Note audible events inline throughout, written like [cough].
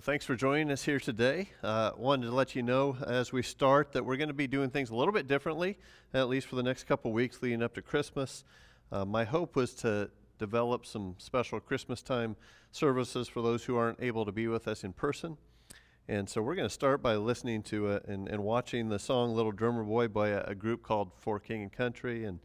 Well, thanks for joining us here today. Uh, wanted to let you know as we start that we're going to be doing things a little bit differently, at least for the next couple weeks leading up to Christmas. Uh, my hope was to develop some special Christmas time services for those who aren't able to be with us in person. And so we're going to start by listening to a, and, and watching the song Little Drummer Boy by a, a group called For King and Country. And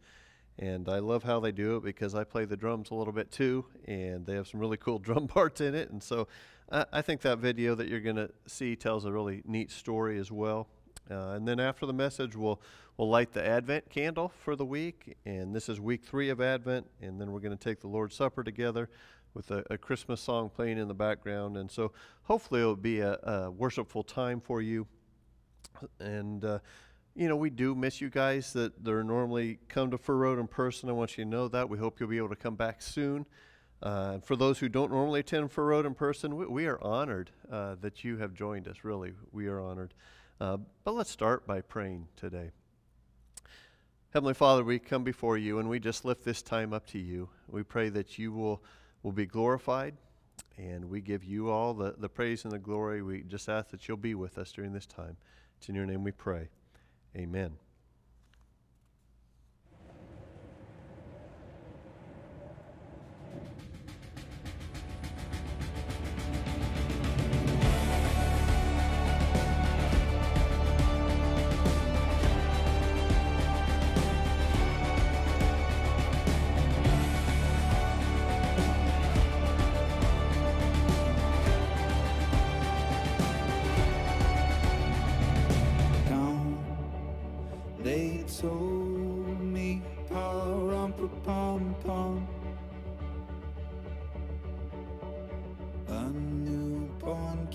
and I love how they do it because I play the drums a little bit too, and they have some really cool [laughs] drum parts in it. And so I, I think that video that you're going to see tells a really neat story as well. Uh, and then after the message, we'll we'll light the Advent candle for the week, and this is week three of Advent. And then we're going to take the Lord's Supper together with a, a, Christmas song playing in the background. And so hopefully it'll be a, a worshipful time for you. And uh, you know, we do miss you guys that, that are normally come to Fur Road in person. I want you to know that. We hope you'll be able to come back soon. Uh, for those who don't normally attend Fur Road in person, we, we are honored uh, that you have joined us. Really, we are honored. Uh, but let's start by praying today. Heavenly Father, we come before you and we just lift this time up to you. We pray that you will, will be glorified and we give you all the, the praise and the glory. We just ask that you'll be with us during this time. It's in your name we pray. Amen.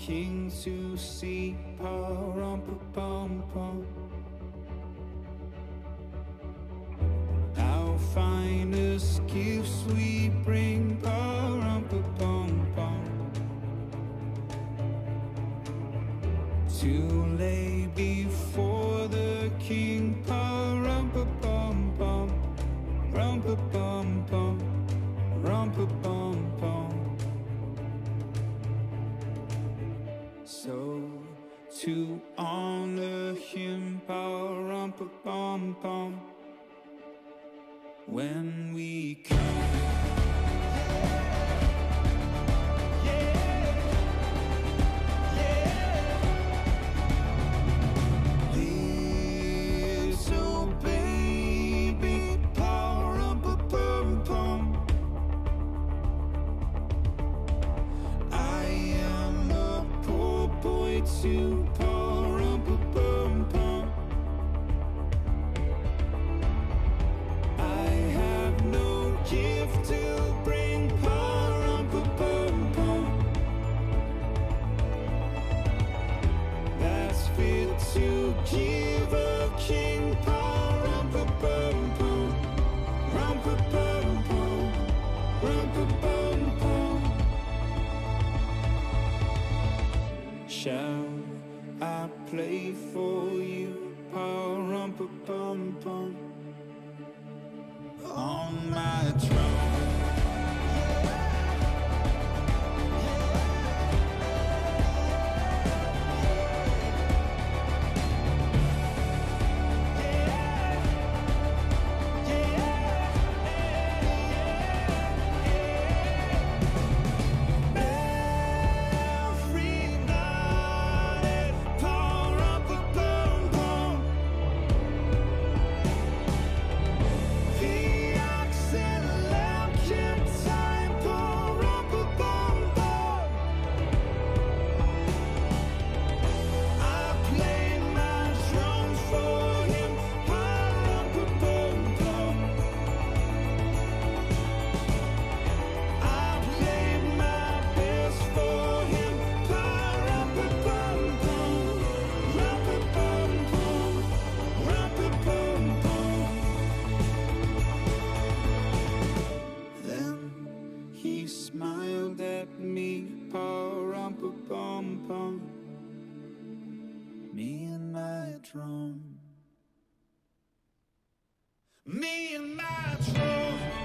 kings to see. pom pom pom. Our finest gifts we bring. pom pom pom, To lay before the king. to me and my truth.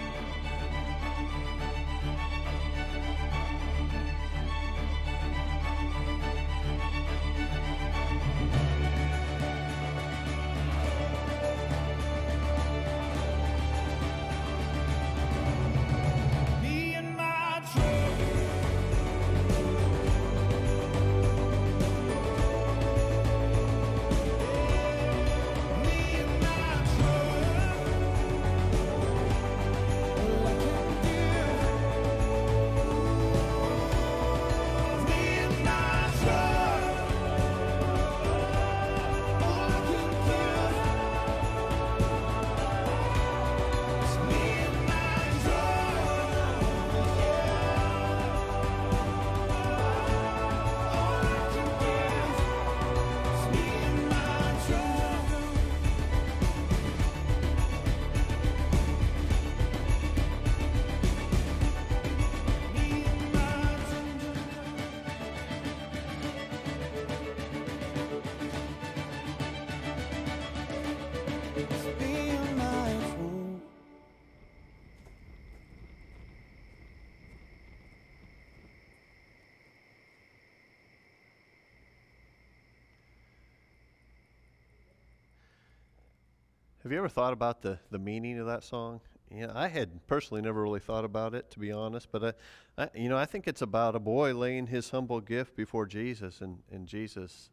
Have you ever thought about the, the meaning of that song? Yeah, I had personally never really thought about it, to be honest. But I, I, you know, I think it's about a boy laying his humble gift before Jesus, and, and Jesus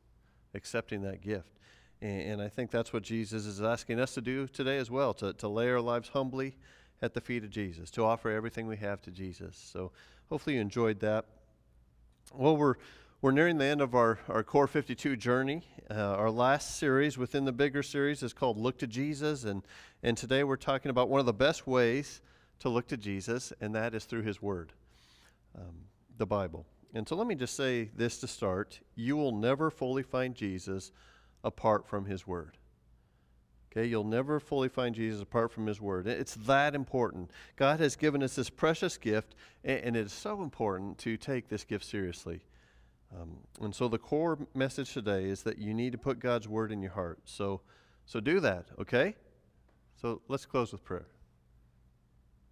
accepting that gift. And, and I think that's what Jesus is asking us to do today as well: to to lay our lives humbly at the feet of Jesus, to offer everything we have to Jesus. So hopefully you enjoyed that. Well, we're we're nearing the end of our, our Core 52 journey. Uh, our last series within the bigger series is called Look to Jesus. And, and today we're talking about one of the best ways to look to Jesus, and that is through His Word, um, the Bible. And so let me just say this to start you will never fully find Jesus apart from His Word. Okay, you'll never fully find Jesus apart from His Word. It's that important. God has given us this precious gift, and, and it is so important to take this gift seriously. Um, and so the core message today is that you need to put God's word in your heart. So, so do that, okay? So let's close with prayer.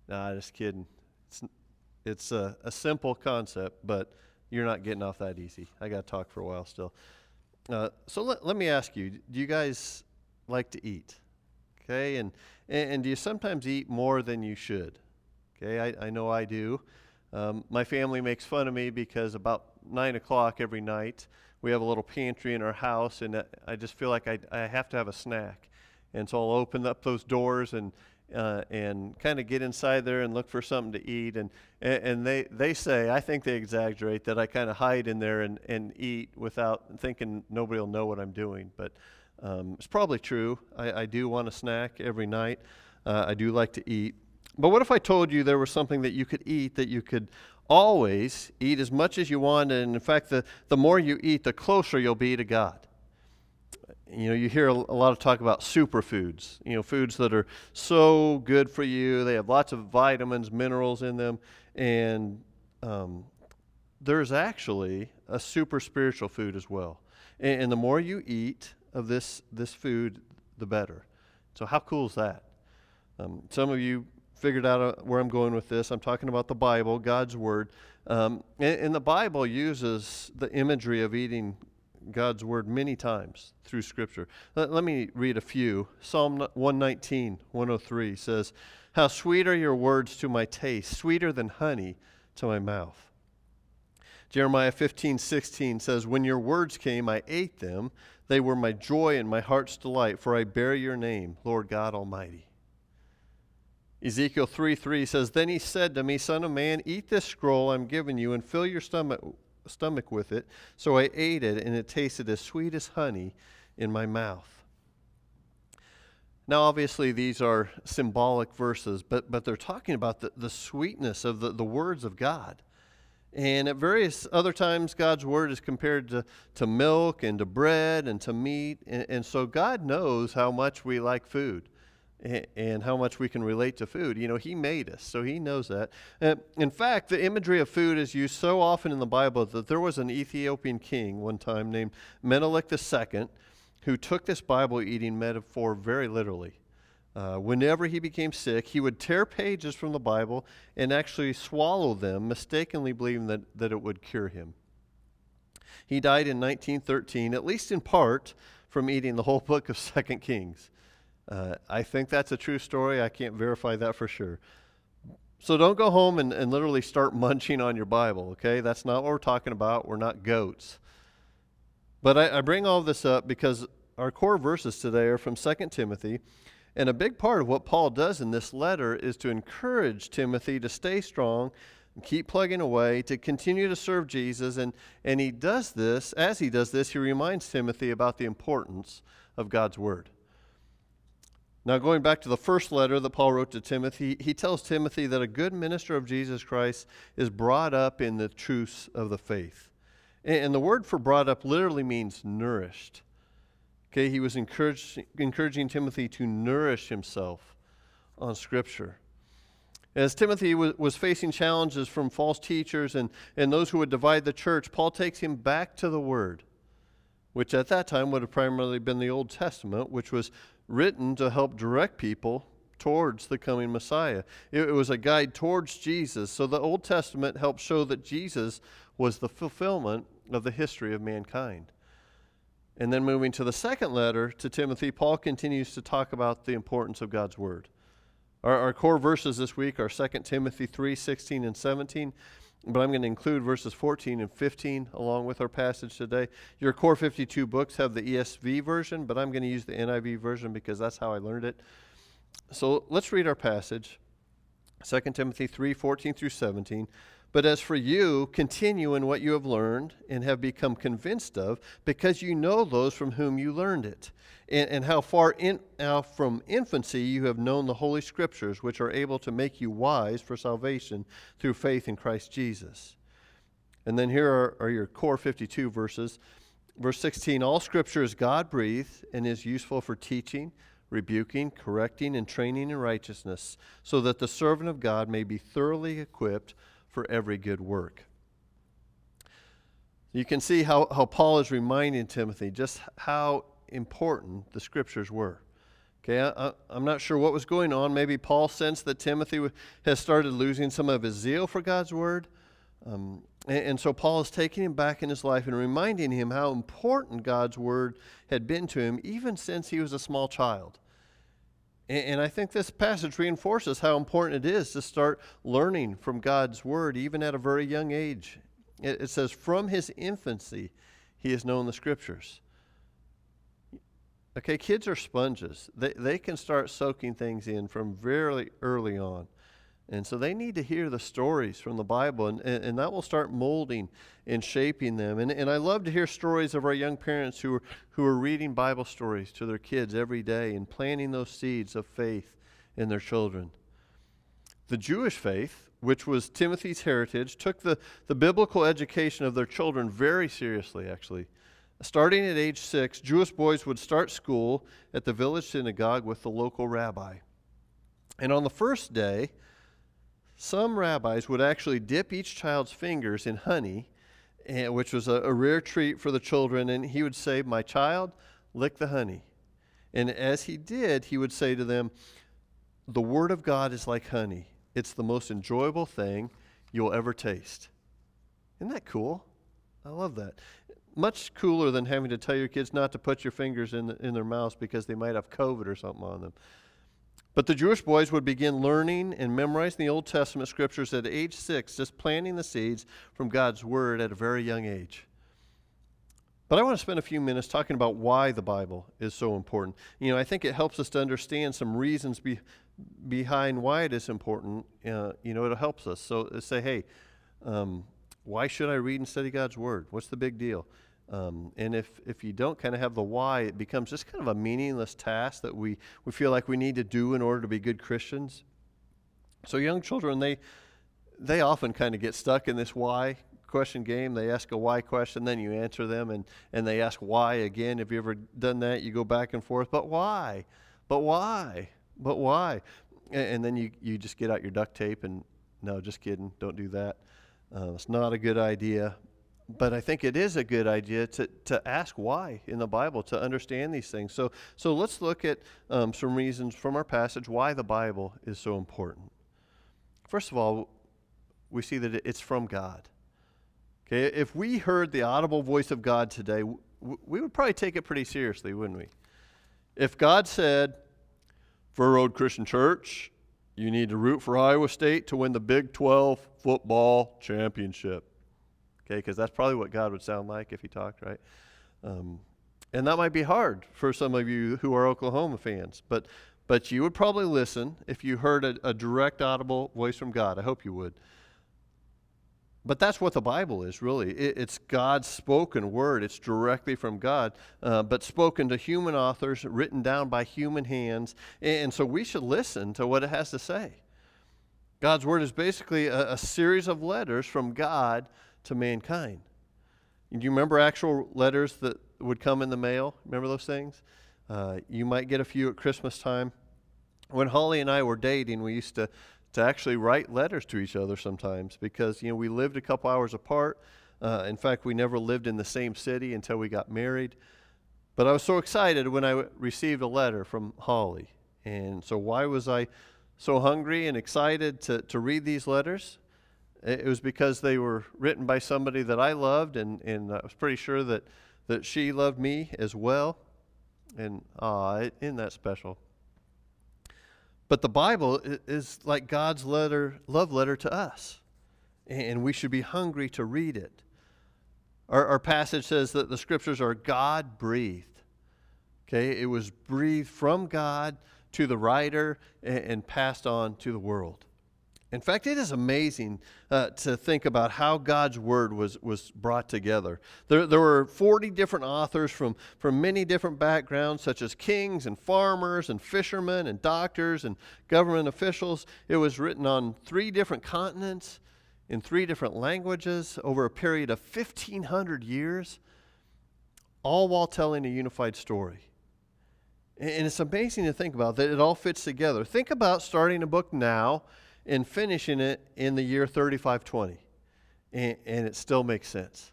Nah, just kidding. It's, it's a, a simple concept, but you're not getting off that easy. I got to talk for a while still. Uh, so let, let me ask you do you guys like to eat? Okay, and, and, and do you sometimes eat more than you should? Okay, I, I know I do. Um, my family makes fun of me because about nine o'clock every night we have a little pantry in our house, and I just feel like I, I have to have a snack, and so I'll open up those doors and uh, and kind of get inside there and look for something to eat. And, and they, they say, I think they exaggerate, that I kind of hide in there and, and eat without thinking nobody will know what I'm doing. But um, it's probably true. I, I do want a snack every night. Uh, I do like to eat. But what if I told you there was something that you could eat that you could always eat as much as you want, and in fact, the, the more you eat, the closer you'll be to God? You know, you hear a, lot of talk about superfoods, you know, foods that are so good for you. They have lots of vitamins, minerals in them, and um, there's actually a super spiritual food as well. And, and the more you eat of this, this food, the better. So, how cool is that? Um, some of you figured out uh, where I'm going with this. I'm talking about the Bible, God's Word. Um, and, and, the Bible uses the imagery of eating God's Word many times through Scripture. Let, let me read a few. Psalm 119, 103 says, How sweet are your words to my taste, sweeter than honey to my mouth. Jeremiah 15, 16 says, When your words came, I ate them. They were my joy and my heart's delight, for I bear your name, Lord God Almighty. Ezekiel 3 3 says, Then he said to me, Son of man, eat this scroll I'm giving you and fill your stomach, stomach with it. So I ate it, and it tasted as sweet as honey in my mouth. Now, obviously, these are symbolic verses, but, but they're talking about the, the sweetness of the, the words of God. And at various other times, God's word is compared to, to milk and to bread and to meat. And, and so God knows how much we like food and how much we can relate to food. You know, He made us, so He knows that. In fact, the imagery of food is used so often in the Bible that there was an Ethiopian king one time named Menelik II who took this Bible eating metaphor very literally. Uh, whenever he became sick, he would tear pages from the Bible and actually swallow them, mistakenly believing that, that it would cure him. He died in 1913, at least in part, from eating the whole book of [laughs] Second Kings. Uh, I think that's a true story. I can't verify that for sure. So don't go home and, and literally start [laughs] munching on your Bible, okay? That's not what we're talking about. We're not goats. But I, I bring all this up because our core verses today are from 2 Timothy. And a big part of what Paul does in this letter is to encourage Timothy to stay strong and keep plugging away, to continue to serve Jesus. And, and he does this, as he does this, he reminds Timothy about the importance of God's Word. Now, going back to the first letter that Paul wrote to Timothy, he tells Timothy that a good minister of Jesus Christ is brought up in the truths of the faith. And the word for brought up literally means nourished. Okay, he was encouraging Timothy to nourish himself on Scripture. As Timothy was, facing challenges from false teachers and, and those who would divide the church, Paul takes him back to the Word, which at that time would have primarily been the Old Testament, which was written to help direct people towards the coming Messiah. It, was a guide towards Jesus. So the Old Testament helped show that Jesus was the fulfillment of the history of mankind. And then moving to the second letter to Timothy, Paul continues to talk about the importance of God's word. Our, our core verses this week are 2 Timothy 3 16 and 17, but I'm going to include verses 14 and 15 along with our passage today. Your core 52 books have the ESV version, but I'm going to use the NIV version because that's how I learned it. So let's read our passage 2 Timothy 3 14 through 17. But as for you, continue in what you have learned and have become convinced of, because you know those from whom you learned it, and, and how far in, from infancy you have known the Holy Scriptures, which are able to make you wise for salvation through faith in Christ Jesus. And then here are, are your core 52 verses. Verse 16 All Scripture is God breathed and is useful for teaching, rebuking, correcting, and training in righteousness, so that the servant of God may be thoroughly equipped for every good work. You can see how, how Paul is reminding Timothy just how important the scriptures were. Okay, I, am not sure what was going on. Maybe Paul sensed that Timothy has started losing some of his zeal for God's word. Um, and, and so Paul is taking him back in his life and reminding him how important God's word had been to him, even since he was a small child. And, I think this passage reinforces how important it is to start learning from God's Word, even at a very young age. It, says, From his infancy, he has known the Scriptures. Okay, kids are sponges. They, they can start soaking things in from very early on. And so they need to hear the stories from the Bible, and, and, that will start molding and shaping them. And, and I love to hear stories of our young parents who are, who are reading Bible stories to their kids every day and planting those seeds of faith in their children. The Jewish faith, which was Timothy's heritage, took the, the biblical education of their children very seriously, actually. Starting at age six, Jewish boys would start school at the village synagogue with the local rabbi. And on the first day, some rabbis would actually dip each child's fingers in honey, eh, which was a, a rare treat for the children, and he would say, My child, lick the honey. And as he did, he would say to them, The Word of God is like honey. It's the most enjoyable thing you'll ever taste. Isn't that cool? I love that. Much cooler than having to tell your kids not to put your fingers in, the, in their mouths because they might have COVID or something on them. But the Jewish boys would begin learning and memorizing the Old Testament scriptures at age six, just planting the seeds from God's Word at a very young age. But I want to spend a few minutes talking about why the Bible is so important. You know, I think it helps us to understand some reasons be, behind why it is important. Uh, you know, it helps us. So say, hey, um, why should I read and study God's Word? What's the big deal? Um, and if, if you don't kind of have the why, it becomes just kind of a meaningless task that we, we feel like we need to do in order to be good Christians. So young children, they, they often kind of get stuck in this why question game. They ask a why question, then you answer them, and, and they ask why again. Have you ever done that? You go back and forth, but why? But why? But why? And, and then you, you just get out your duct tape and, no, just kidding, don't do that. Uh, it's not a good idea but I think it is a good idea to, to ask why in the Bible to understand these things. So, so let's look at um, some reasons from our passage why the Bible is so important. First of all, we see that it's from God. Okay, if we heard the audible voice of God today, we would probably take it pretty seriously, wouldn't we? If God said, Fur Road Christian Church, you need to root for Iowa State to win the Big 12 football championship okay? Because that's probably what God would sound like if he talked, right? Um, and that might be hard for some of you who are Oklahoma fans, but but you would probably listen if you heard a, a direct audible voice from God. I hope you would. But that's what the Bible is, really. It, it's God's spoken word. It's directly from God, uh, but spoken to human authors, written down by human hands. And, and, so we should listen to what it has to say. God's word is basically a, a series of letters from God to mankind. Do you remember actual letters that would come in the mail? Remember those things? Uh, you might get a few at Christmas time. When Holly and I were dating, we used to, to actually write letters to each other sometimes because you know we lived a couple hours apart. Uh, in fact, we never lived in the same city until we got married. But I was so excited when I received a letter from Holly. And so, why was I so hungry and excited to, to read these letters? It was because they were written by somebody that I loved, and, and I was pretty sure that, that she loved me as well. And ah, isn't that special? But the Bible is like God's letter, love letter to us, and we should be hungry to read it. Our, our passage says that the scriptures are God breathed. Okay, it was breathed from God to the writer and, and passed on to the world. In fact, it is amazing uh, to think about how God's word was, was brought together. There, there were 40 different authors from, from many different backgrounds, such as kings and farmers and fishermen and doctors and government officials. It was written on three different continents in three different languages over a period of 1,500 years, all while telling a unified story. And it's amazing to think about that it all fits together. Think about starting a book now and finishing it in the year 3520, and, and it still makes sense.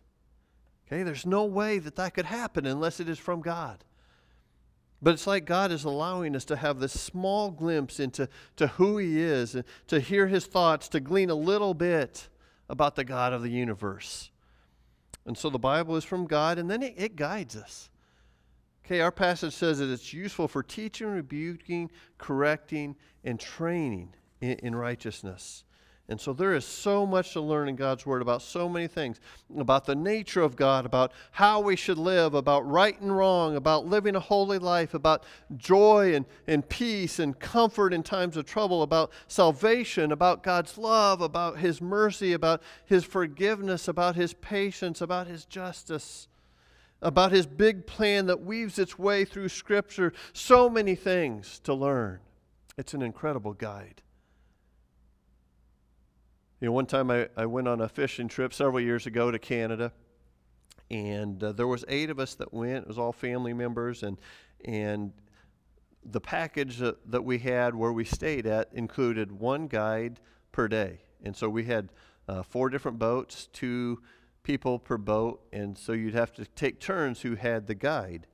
Okay, there's no way that that could happen unless it is from God. But it's like God is allowing us to have this small glimpse into to who He is, and to hear His thoughts, to glean a little bit about the God of the universe. And so the Bible is from God, and then it, it guides us. Okay, our passage says that it's useful for teaching, rebuking, correcting, and training in, in righteousness. And so there is so much to learn in God's Word about so many things about the nature of God, about how we should live, about right and wrong, about living a holy life, about joy and, and peace and comfort in times of trouble, about salvation, about God's love, about His mercy, about His forgiveness, about His patience, about His justice, about His big plan that weaves its way through Scripture. So many things to learn. It's an incredible guide. You know, one time I, I went on a fishing trip several years ago to Canada, and uh, there was eight of us that went. It was all family members, and and the package that, that we had where we stayed at included one guide per day, and so we had uh, four different boats, two people per boat, and so you'd have to take turns who had the guide,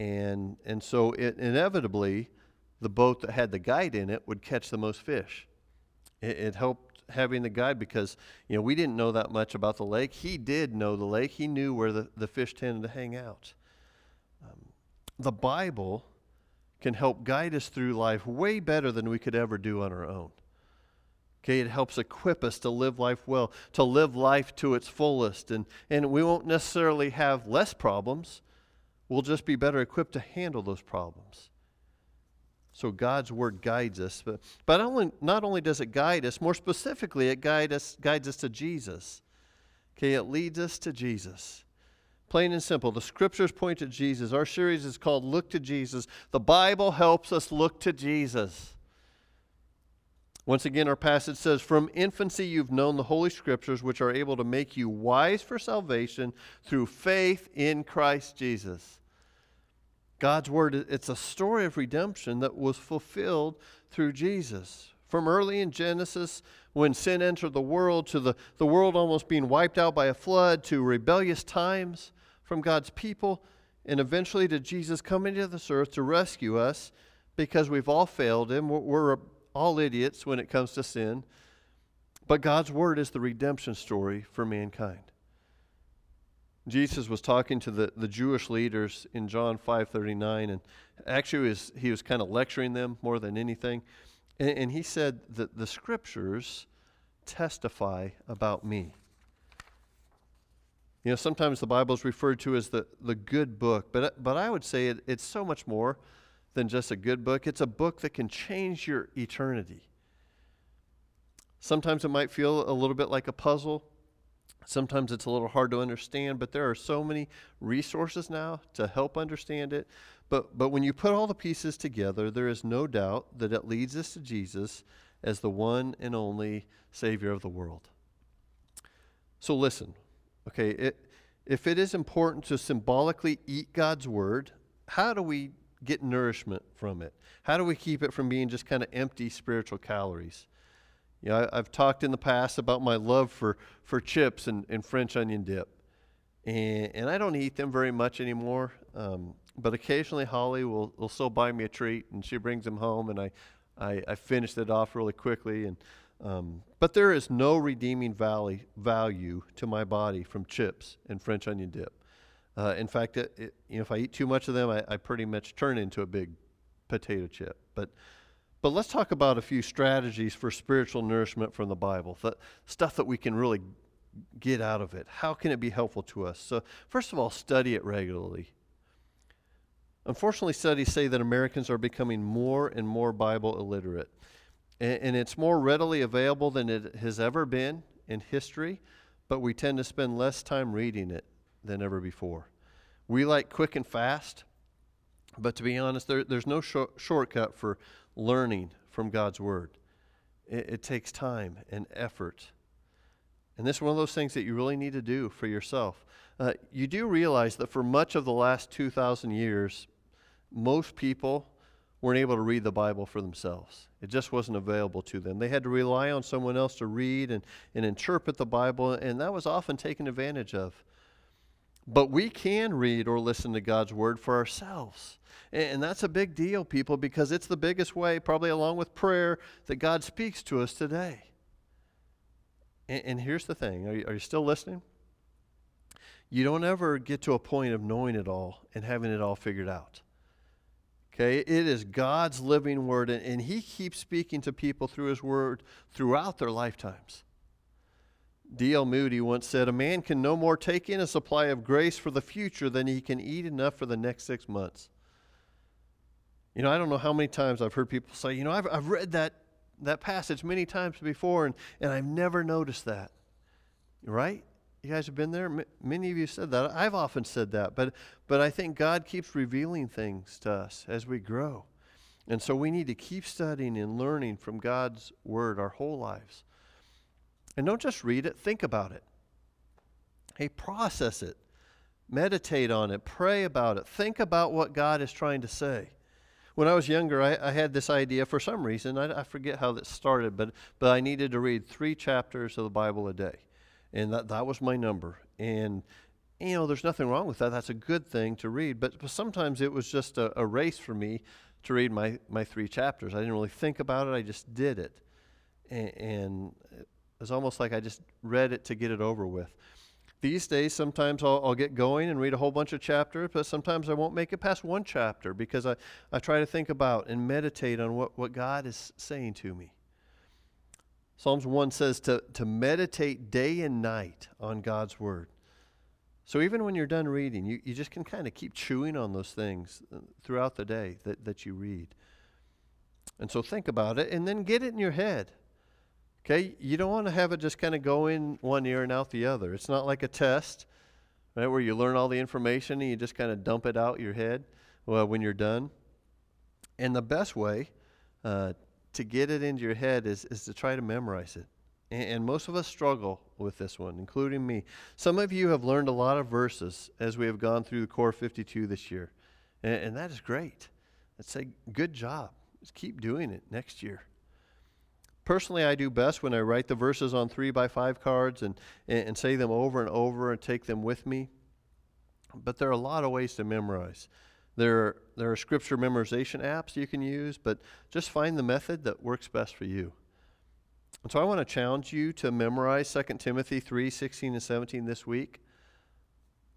and and so it inevitably the boat that had the guide in it would catch the most fish. It, it helped having the guide because you know we didn't know that much about the lake. He did know the lake. He knew where the, the fish tended to hang out. Um, the Bible can help guide us through life way better than we could ever do on our own. Okay, it helps equip us to live life well, to live life to its fullest. And, and we won't necessarily have less problems. We'll just be better equipped to handle those problems. So God's word guides us. But, but only, not only does it guide us, more specifically, it guide us, guides us to Jesus. Okay, it leads us to Jesus. Plain and simple, the scriptures point to Jesus. Our series is called Look to Jesus. The Bible helps us look to Jesus. Once again, our passage says, From infancy you've known the Holy Scriptures, which are able to make you wise for salvation through faith in Christ Jesus. God's word, it's a story of redemption that was fulfilled through Jesus. From early in Genesis, when sin entered the world, to the, the world almost being wiped out by a flood, to rebellious times from God's people, and eventually to Jesus coming to this earth to rescue us because we've all failed Him. We're, we're all idiots when it comes to sin. But God's word is the redemption story for mankind. Jesus was talking to the, the Jewish leaders in John 5:39, and actually was, he was kind of lecturing them more than anything. And, and he said that the scriptures testify about me. You know, sometimes the Bible is referred to as the, the good book, but, but I would say it, it's so much more than just a good book. It's a book that can change your eternity. Sometimes it might feel a little bit like a puzzle. Sometimes it's a little hard to understand, but there are so many resources now to help understand it. But, but when you put all the pieces together, there is no doubt that it leads us to Jesus as the one and only Savior of the world. So listen, okay, it, if it is important to symbolically eat God's Word, how do we get nourishment from it? How do we keep it from being just kind of empty spiritual calories? You know, I, have talked in the past about my love for, for chips and, and French onion dip. And, and I don't eat them very much anymore. Um, but occasionally Holly will, will still buy me a treat and she brings them home and I, I, I finish it off really quickly. And, um, but there is no redeeming value, value to my body from chips and French onion dip. Uh, in fact, it, it, you know, if I eat too much of them, I, I pretty much turn into a big potato chip. But but let's talk about a few strategies for spiritual nourishment from the Bible, the stuff that we can really get out of it. How can it be helpful to us? So, first of all, study it regularly. Unfortunately, studies say that Americans are becoming more and more Bible illiterate. And, and it's more readily available than it has ever been in history, but we tend to spend less time reading it than ever before. We like quick and fast, but to be honest, there, there's no sh- shortcut for learning from God's Word. It, it takes time and effort. And this is one of those things that you really need to do for yourself. Uh, you do realize that for much of the last 2,000 years, most people weren't able to read the Bible for themselves. It just wasn't available to them. They had to rely on someone else to read and, and interpret the Bible, and that was often taken advantage of. But we can read or listen to God's Word for ourselves. And that's a big deal, people, because it's the biggest way, probably along with prayer, that God speaks to us today. And, and here's the thing are you, are you still listening? You don't ever get to a point of knowing it all and having it all figured out. Okay, it is God's living word, and, and He keeps speaking to people through His word throughout their lifetimes. D.L. Moody once said, A man can no more take in a supply of grace for the future than he can eat enough for the next six months. You know, I don't know how many times I've heard people say, You know, I've, I've read that, that passage many times before, and, and I've never noticed that. Right? You guys have been there? M- many of you said that. I've often said that. But, but I think God keeps revealing things to us as we grow. And so we need to keep studying and learning from God's Word our whole lives. And don't just read it, think about it. Hey, process it, meditate on it, pray about it, think about what God is trying to say. When I was younger, I, I had this idea for some reason. I, I forget how that started, but, but I needed to read three chapters of the Bible a day and that, that was my number. And, you know, there's nothing wrong with that. That's a good thing to read. But, but sometimes it was just a, a race for me to read my, my three chapters. I didn't really think about it, I just did it. And, and was almost like I just read it to get it over with. These days, sometimes I'll, I'll, get going and read a whole bunch of chapters, but sometimes I won't make it past one chapter because I, I try to think about and meditate on what, what God is saying to me. Psalms 1 says to, to meditate day and night on God's word. So even when you're done reading, you, you just can kind of keep chewing on those things uh, throughout the day that, that you read. And so think about it and then get it in your head. Okay? You don't want to have it just kind of go in one ear and out the other. It's not like a test, right, where you learn all the information and you just kind of dump it out your head well, when you're done. And the best way uh, to get it into your head is, is to try to memorize it. And, and most of us struggle with this one, including me. Some of you have learned a lot of verses as we have gone through the Core 52 this year. And, and that is great. I'd say, good job. Just keep doing it next year. Personally, I do best when I write the verses on three by five cards and, and, and say them over and over and take them with me. But there are a lot of ways to memorize. There are, there are scripture memorization apps you can use, but just find the method that works best for you. And so I want to challenge you to memorize 2 Timothy 3 16 and 17 this week.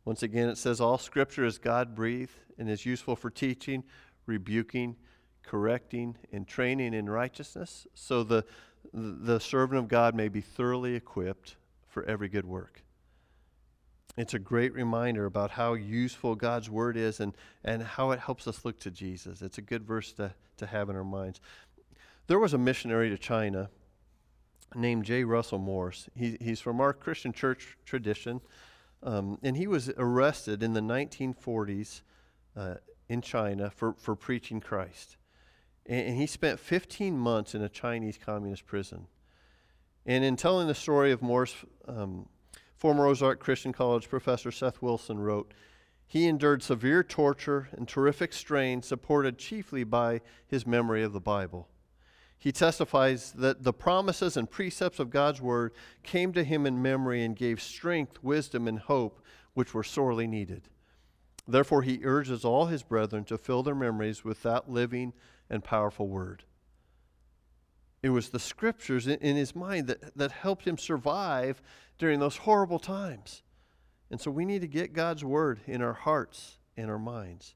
Once again, it says, All scripture is God breathed and is useful for teaching, rebuking, correcting, and training in righteousness, so the, the servant of God may be thoroughly equipped for every good work. It's a great reminder about how useful God's word is and, and how it helps us look to Jesus. It's a good verse to, to have in our minds. There was a missionary to China named J. Russell Morse. He, he's from our Christian church tradition, um, and he was arrested in the 1940s uh, in China for, for preaching Christ. And, and he spent 15 months in a Chinese communist prison. And in telling the story of Morse, um, Former Ozark Christian College professor Seth Wilson wrote, he endured severe torture and terrific strain, supported chiefly by his memory of the Bible. He testifies that the promises and precepts of God's Word came to him in memory and gave strength, wisdom, and hope, which were sorely needed. Therefore, he urges all his brethren to fill their memories with that living and powerful Word. It was the Scriptures in his mind that, that helped him survive during those horrible times. And so we need to get God's word in our hearts and our minds.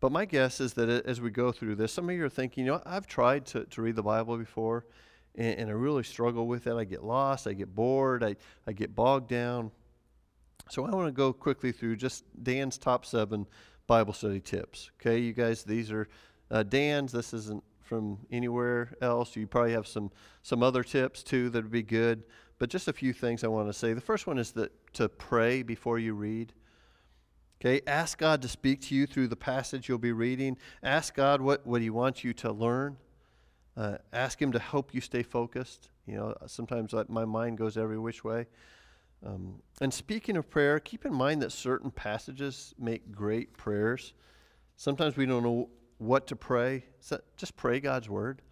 But my guess is that as we go through this, some of you are thinking, you know, I've tried to, to read the Bible before, and, and I really struggle with it. I get lost, I get bored, I, I get bogged down. So I want to go quickly through just Dan's top seven Bible study tips. Okay, you guys, these are uh, Dan's. This isn't from anywhere else. You probably have some some other tips too that would be good. But just a few things I want to say. The first one is that to pray before you read. Okay, ask God to speak to you through the passage you'll be reading. Ask God what, what He wants you to learn. Uh, ask Him to help you stay focused. You know, sometimes my mind goes every which way. Um, and speaking of prayer, keep in mind that certain passages make great prayers. Sometimes we don't know what to pray. So just pray God's word.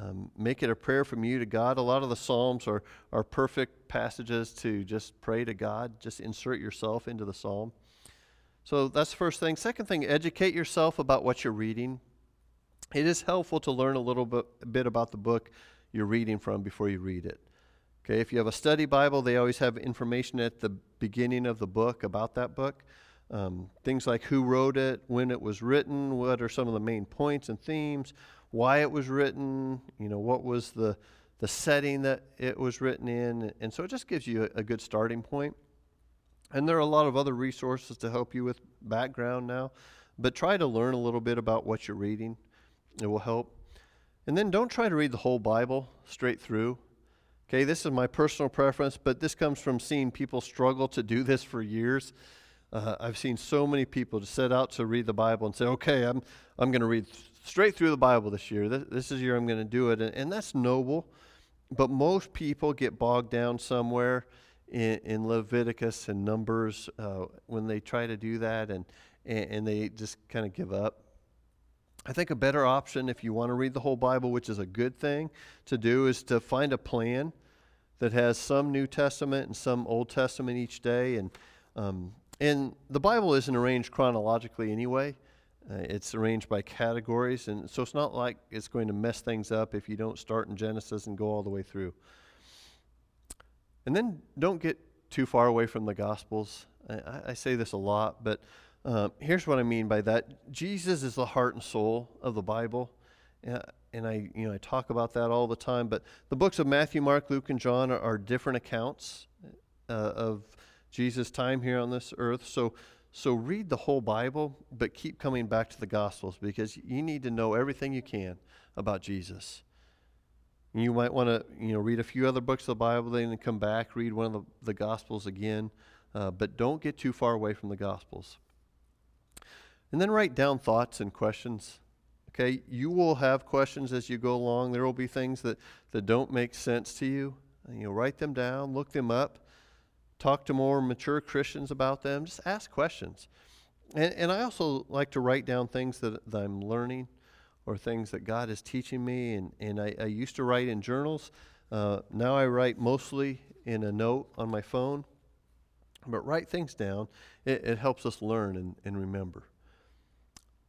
Um, make it a prayer from you to God. A lot of the Psalms are, are perfect passages to just pray to God. Just insert yourself into the Psalm. So that's the first thing. Second thing, educate yourself about what you're reading. It is helpful to learn a little bit, a bit about the book you're reading from before you read it. Okay, if you have a study Bible, they always have information at the beginning of the book about that book. Um, things like who wrote it, when it was written, what are some of the main points and themes, why it was written, you know, what was the, the setting that it was written in. And so it just gives you a, a good starting point. And there are a lot of other resources to help you with background now, but try to learn a little bit about what you're reading. It will help. And then don't try to read the whole Bible straight through. Okay, this is my personal preference, but this comes from seeing people struggle to do this for years. Uh, I've seen so many people to set out to read the Bible and say, okay, I'm, I'm going to read straight through the Bible this year. This, this is the year I'm going to do it. And, and that's noble, but most people get bogged down somewhere in, in Leviticus and Numbers uh, when they try to do that and, and, and they just kind of give up. I think a better option if you want to read the whole Bible, which is a good thing to do, is to find a plan that has some New Testament and some Old Testament each day. And, um, and the Bible isn't arranged chronologically anyway. Uh, it's arranged by categories, and so it's not like it's going to mess things up if you don't start in Genesis and go all the way through. And then don't get too far away from the Gospels. I, I say this a lot, but uh, here's what I mean by that. Jesus is the heart and soul of the Bible. Uh, and I, you know, I talk about that all the time. But the books of Matthew, Mark, Luke, and John are, are different accounts uh, of Jesus' time here on this earth. So, so read the whole Bible, but keep coming back to the Gospels because you need to know everything you can about Jesus. You might want to, you know, read a few other books of the Bible, then come back, read one of the, the Gospels again, uh, but don't get too far away from the Gospels. And then write down thoughts and questions. Okay, you will have questions as you go along. There will be things that, that don't make sense to you. And, you know, write them down, look them up, talk to more mature Christians about them. Just ask questions. And, and I also like to write down things that, that I'm learning or things that God is teaching me. And, and I, I used to write in journals. Uh, now I write mostly in a note on my phone. But write things down. It, it helps us learn and, and remember.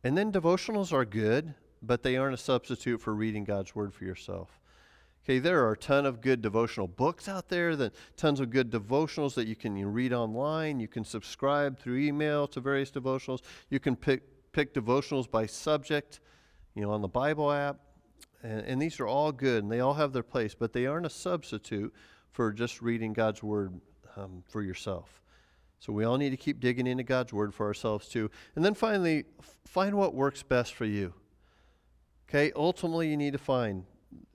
And then devotionals are good, but they aren't a substitute for reading God's Word for yourself. Okay, there are a ton of good devotional books out there, that tons of good devotionals that you can you read online. You can subscribe through email to various devotionals. You can pick pick devotionals by subject you know, on the Bible app. And, and these are all good and they all have their place, but they aren't a substitute for just reading God's Word um, for yourself. So we all need to keep digging into God's Word for ourselves too. And then finally, f- find what works best for you. Okay, ultimately, you need to find,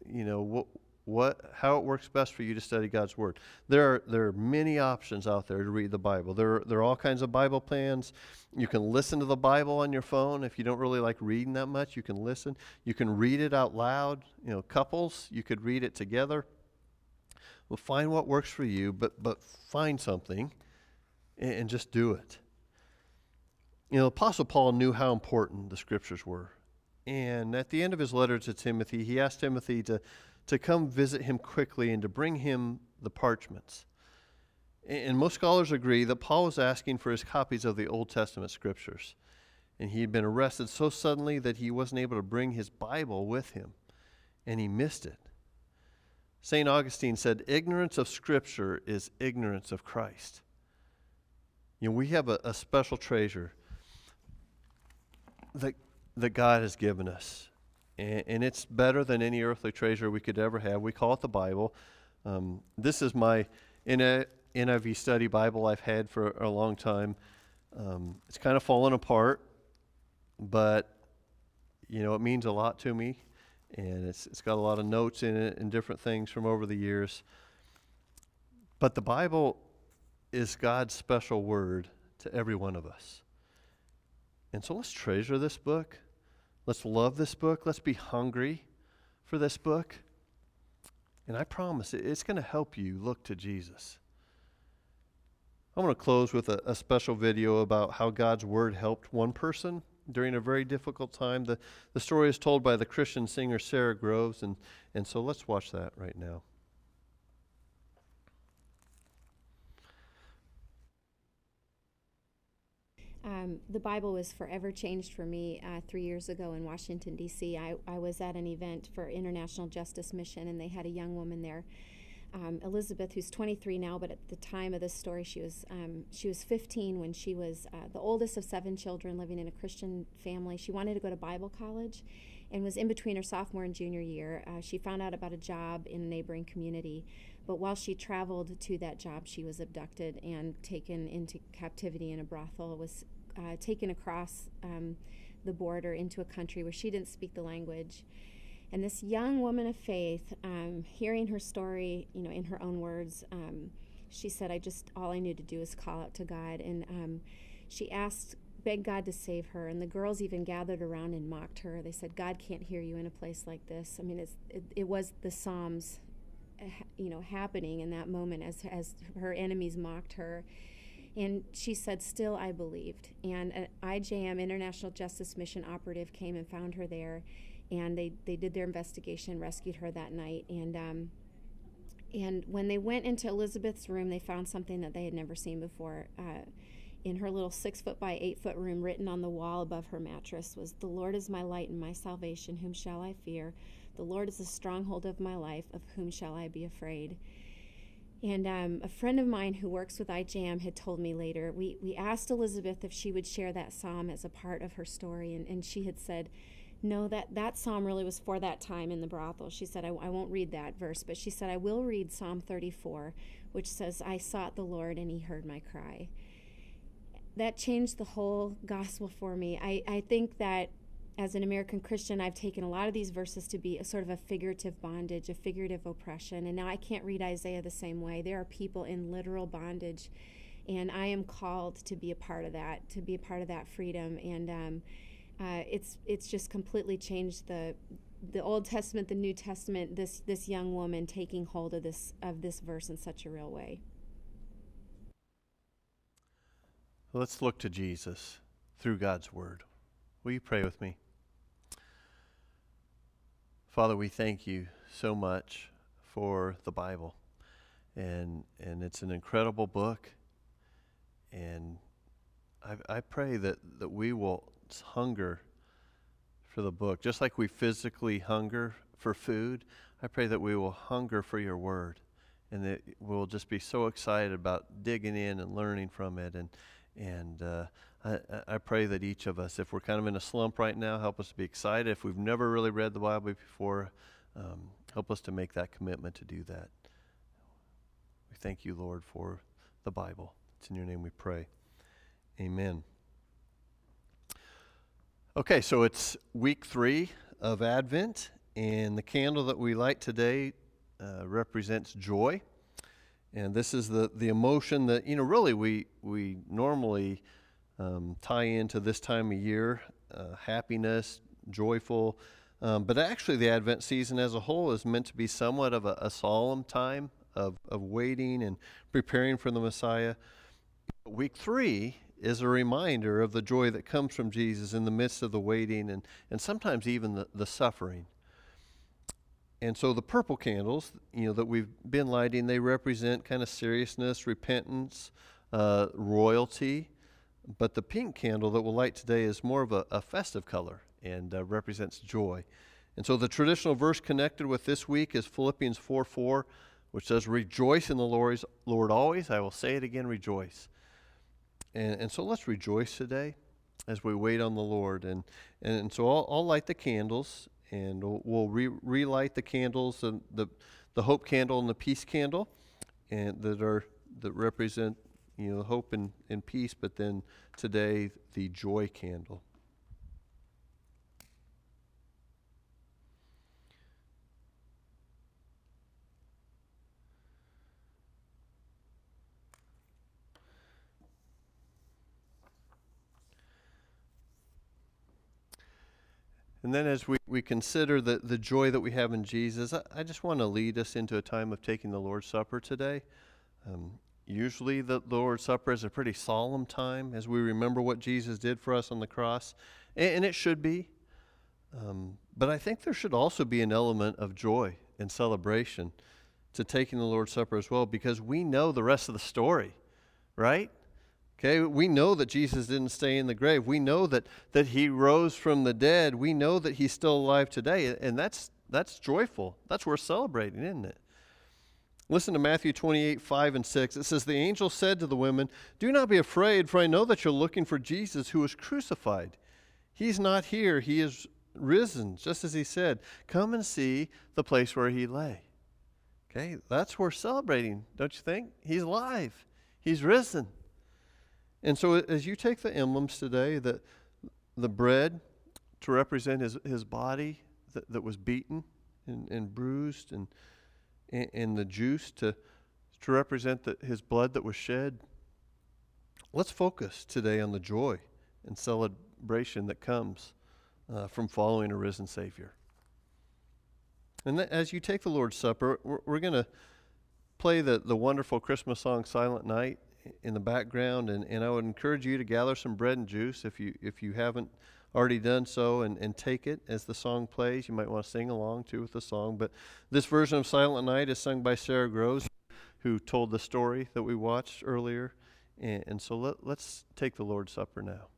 you know, what, what how it works best for you to study God's Word. There are, there are many options out there to read the Bible. There are, there are all kinds of Bible plans. You can listen to the Bible on your phone. If you don't really like reading that much, you can listen. You can read it out loud. You know, couples, you could read it together. Well, find what works for you, but, but find something and, and just do it. You know, Apostle Paul knew how important the Scriptures were. And at the end of his letter to Timothy, he asked Timothy to to come visit him quickly and to bring him the parchments. And most scholars agree that Paul was asking for his copies of the Old Testament scriptures. And he had been arrested so suddenly that he wasn't able to bring his Bible with him, and he missed it. St. Augustine said, Ignorance of Scripture is ignorance of Christ. You know, we have a, a special treasure that, that God has given us. And, and, it's better than any earthly treasure we could ever have. We call it the Bible. Um, this is my NIV study Bible I've had for a long time. Um, it's kind of fallen apart, but you know it means a lot to me, and it's it's got a lot of notes in it and different things from over the years. But the Bible is God's special word to every one of us. And so let's treasure this book. Let's love this book. Let's be hungry for this book. And I promise it's going to help you look to Jesus. I want to close with a, a, special video about how God's Word helped one person during a very difficult time. The, the story is told by the Christian singer Sara Groves, and, and so let's watch that right now. Um, the Bible was forever changed for me uh, three years ago in Washington, D.C. I, I was at an event for International Justice Mission, and they had a young woman there, um, Elizabeth, who's 23 now, but at the time of this story, she was um, she was 15 when she was uh, the oldest of seven children living in a Christian family. She wanted to go to Bible college, and was in between her sophomore and junior year. Uh, she found out about a job in a neighboring community, but while she traveled to that job, she was abducted and taken into captivity in a brothel. Was uh, taken across um, the border into a country where she didn't speak the language. And this young woman of faith, um, hearing her story, you know, in her own words, um, she said, "I just all I knew to do is call out to God." And um, she asked, begged God to save her. And the girls even gathered around and mocked her. They said, "God can't hear you in a place like this." I mean, it, it was the Psalms, you know, happening in that moment as as her enemies mocked her. And she said, Still, I believed. And an IJM, International Justice Mission operative, came and found her there. And they, they did their investigation, rescued her that night. And, um, and when they went into Elizabeth's room, they found something that they had never seen before. Uh, in her little six foot by eight foot room, written on the wall above her mattress, was The Lord is my light and my salvation. Whom shall I fear? The Lord is the stronghold of my life. Of whom shall I be afraid? And um, a friend of mine who works with IJM had told me later, we, we asked Elizabeth if she would share that psalm as a part of her story, and, and she had said, no, that, that psalm really was for that time in the brothel. She said, I, I won't read that verse, but she said, I will read Psalm 34, which says, I sought the Lord and he heard my cry. That changed the whole gospel for me. I, I think that as an American Christian, I've taken a lot of these verses to be a sort of a figurative bondage, a figurative oppression. And now I can't read Isaiah the same way. There are people in literal bondage, and I am called to be a part of that, to be a part of that freedom. And um, uh, it's it's just completely changed the the Old Testament, the New Testament. This this young woman taking hold of this of this verse in such a real way. Let's look to Jesus through God's Word. Will you pray with me? Father, we thank you so much for the Bible. And, and it's an incredible book. And I, I pray that, that we will hunger for the book. Just like we physically hunger for food, I pray that we will hunger for your word and that we'll just be so excited about digging in and learning from it. And, and uh, I, I pray that each of us, if we're kind of in a slump right now, help us to be excited. If we've never really read the Bible before, um, help us to make that commitment to do that. We thank you, Lord, for the Bible. It's in your name we pray. Amen. Okay, so it's week three of Advent, and the candle that we light today uh, represents joy. And this is the, the emotion that, you know, really we, we normally um, tie into this time of year uh, happiness, joyful. Um, but actually, the Advent season as a whole is meant to be somewhat of a, a solemn time of, of waiting and preparing for the Messiah. Week three is a reminder of the joy that comes from Jesus in the midst of the waiting and, and sometimes even the, the suffering. And so the purple candles, you know, that we've been lighting, they represent kind of seriousness, repentance, uh, royalty, but the pink candle that we'll light today is more of a, a festive color and uh, represents joy. And so the traditional verse connected with this week is Philippians 4 4, which says, Rejoice in the Lord, always. I will say it again, rejoice. And, and so let's rejoice today as we wait on the Lord. And, and so I'll, I'll light the candles and we'll, we'll re- relight the candles, and the, the hope candle and the peace candle, and that are that represent you know hope and, and peace. But then today the joy candle. And then, as we, we consider the, the joy that we have in Jesus, I, I just want to lead us into a time of taking the Lord's Supper today. Um, usually, the Lord's Supper is a pretty solemn time as we remember what Jesus did for us on the cross, and, it should be. Um, but I think there should also be an element of joy and celebration to taking the Lord's Supper as well, because we know the rest of the story, right? Okay, we know that Jesus didn't stay in the grave. We know that, that he rose from the dead. We know that he's still alive today. And that's, that's joyful. That's worth celebrating, isn't it? Listen to Matthew 28, 5 and 6. It says, The angel said to the women, Do not be afraid, for I know that you're looking for Jesus who was crucified. He's not here, he is risen, just as he said. Come and see the place where he lay. Okay, that's worth celebrating, don't you think? He's alive, he's risen. And so as you take the emblems today, the, the bread to represent his, his body that, that was beaten and, and bruised, and, and the juice to, to represent the, his blood that was shed, let's focus today on the joy and celebration that comes uh, from following a risen Savior. And th- as you take the Lord's Supper, we're, we're going to play the, the wonderful Christmas song Silent Night in the background, and, and I would encourage you to gather some bread and juice if you if you haven't already done so, and, and take it as the song plays. You might want to sing along too with the song. But this version of Silent Night is sung by Sara Groves, who told the story that we watched earlier. And, and so let, let's take the Lord's Supper now.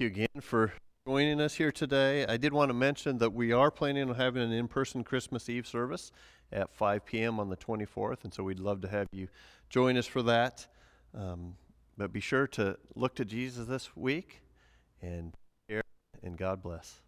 You again for joining us here today. I did want to mention that we are planning on having an in-person Christmas Eve service at 5 p.m. on the 24th, and so we'd love to have you join us for that. Um, but be sure to look to Jesus this week, and and God bless.